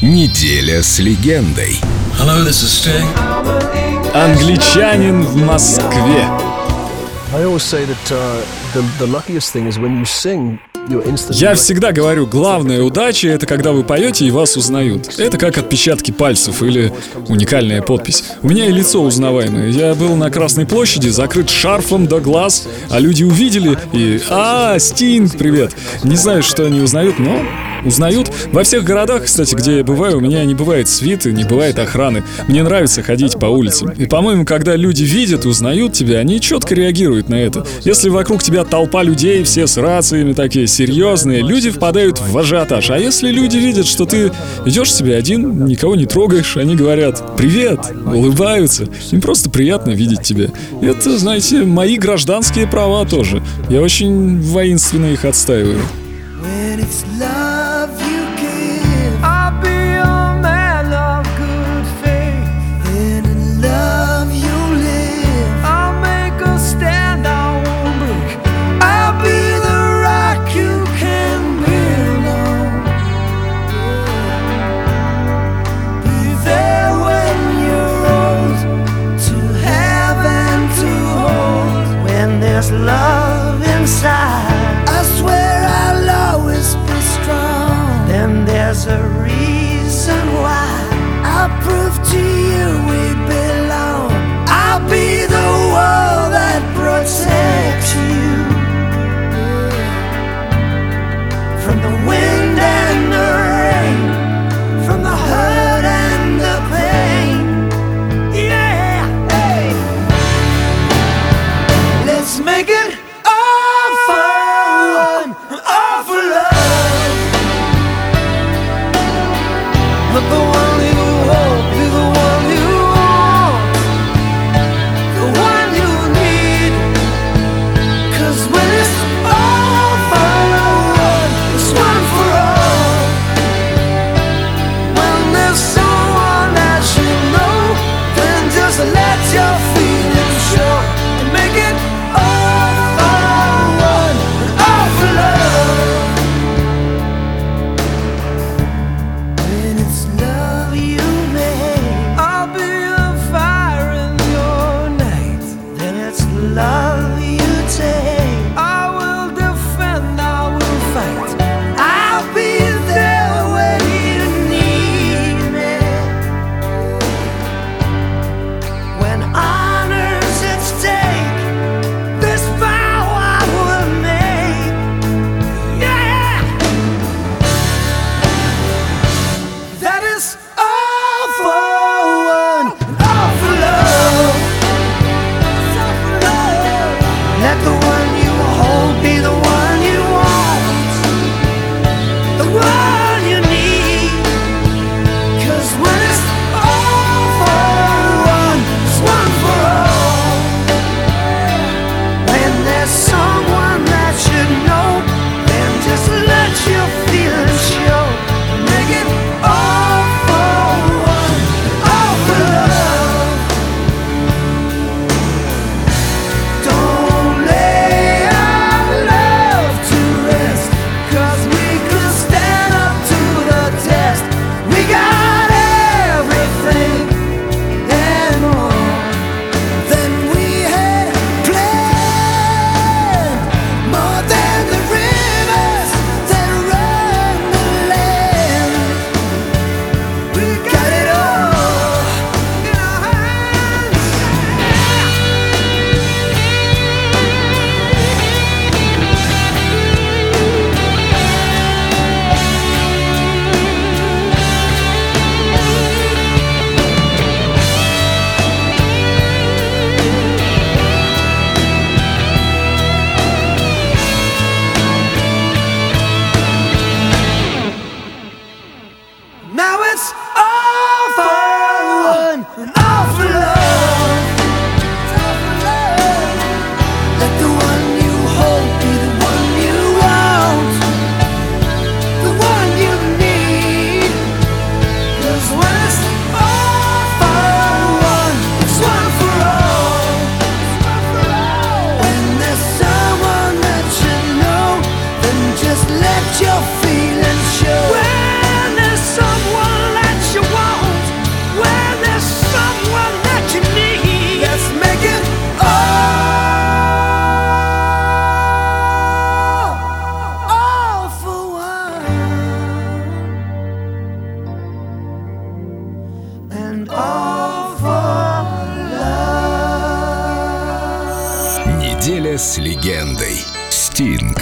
Неделя с легендой. Hello, this is Sting. Англичанин в Москве. Uh. Я всегда говорю, главная удача — это когда вы поете и вас узнают. Это как отпечатки пальцев или уникальная подпись. У меня и лицо узнаваемое. Я был на Красной площади, закрыт шарфом до глаз, а люди увидели и «А, Стинг, привет!» Не знаю, что они узнают, но узнают. Во всех городах, кстати, где я бываю, у меня не бывает свиты, не бывает охраны. Мне нравится ходить по улицам. И, по-моему, когда люди видят узнают тебя, они четко реагируют на это. Если вокруг тебя толпа людей, все с рациями такие серьезные, люди впадают в ажиотаж. А если люди видят, что ты идешь себе один, никого не трогаешь, они говорят «Привет!», улыбаются. Им просто приятно видеть тебя. Это, знаете, мои гражданские права тоже. Я очень воинственно их отстаиваю. When it's love Love inside, I swear I'll always be strong. Then there's a reason why I'll prove to you nigga. С легендой. Стинг.